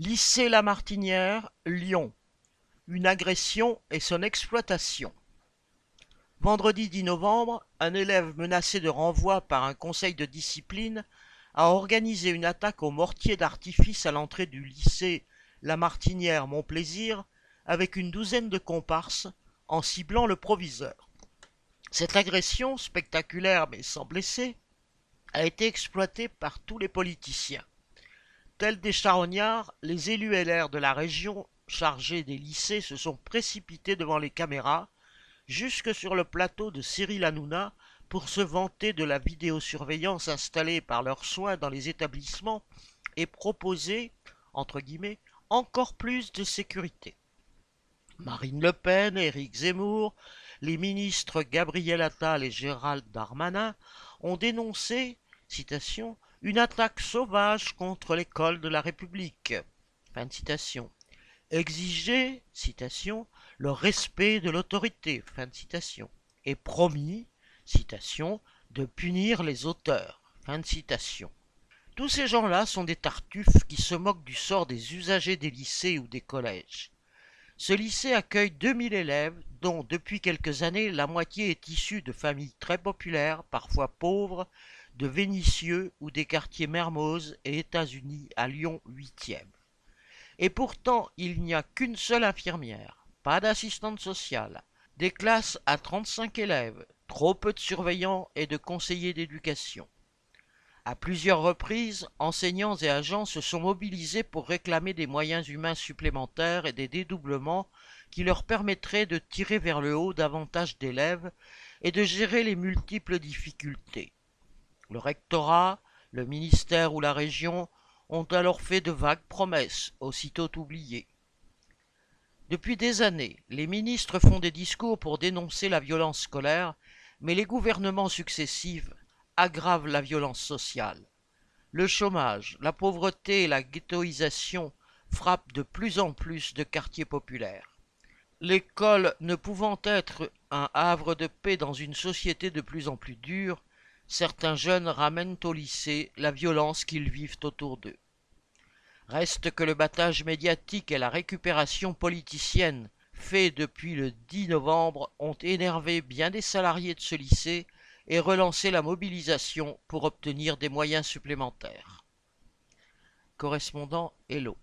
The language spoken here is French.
Lycée La Martinière, Lyon. Une agression et son exploitation. Vendredi 10 novembre, un élève menacé de renvoi par un conseil de discipline a organisé une attaque au mortier d'artifice à l'entrée du lycée La Martinière Montplaisir avec une douzaine de comparses en ciblant le proviseur. Cette agression, spectaculaire mais sans blesser, a été exploitée par tous les politiciens. Tels des charognards, les élus LR de la région chargés des lycées se sont précipités devant les caméras, jusque sur le plateau de Cyril Hanouna, pour se vanter de la vidéosurveillance installée par leurs soins dans les établissements et proposer, entre guillemets, encore plus de sécurité. Marine Le Pen, Éric Zemmour, les ministres Gabriel Attal et Gérald Darmanin ont dénoncé, citation, une attaque sauvage contre l'école de la République. Fin. Exiger, citation, le respect de l'autorité, fin citation. Et promis, citation, de punir les auteurs, citation. Tous ces gens-là sont des tartuffes qui se moquent du sort des usagers des lycées ou des collèges. Ce lycée accueille 2000 élèves, dont depuis quelques années la moitié est issue de familles très populaires, parfois pauvres, de Vénissieux ou des quartiers Mermoz et États-Unis à Lyon 8e. Et pourtant, il n'y a qu'une seule infirmière, pas d'assistante sociale, des classes à 35 élèves, trop peu de surveillants et de conseillers d'éducation. À plusieurs reprises, enseignants et agents se sont mobilisés pour réclamer des moyens humains supplémentaires et des dédoublements qui leur permettraient de tirer vers le haut davantage d'élèves et de gérer les multiples difficultés. Le rectorat, le ministère ou la région ont alors fait de vagues promesses, aussitôt oubliées. Depuis des années, les ministres font des discours pour dénoncer la violence scolaire, mais les gouvernements successifs aggravent la violence sociale. Le chômage, la pauvreté et la ghettoisation frappent de plus en plus de quartiers populaires. L'école ne pouvant être un havre de paix dans une société de plus en plus dure, certains jeunes ramènent au lycée la violence qu'ils vivent autour d'eux. Reste que le battage médiatique et la récupération politicienne faits depuis le 10 novembre ont énervé bien des salariés de ce lycée et relancé la mobilisation pour obtenir des moyens supplémentaires. Correspondant Hello.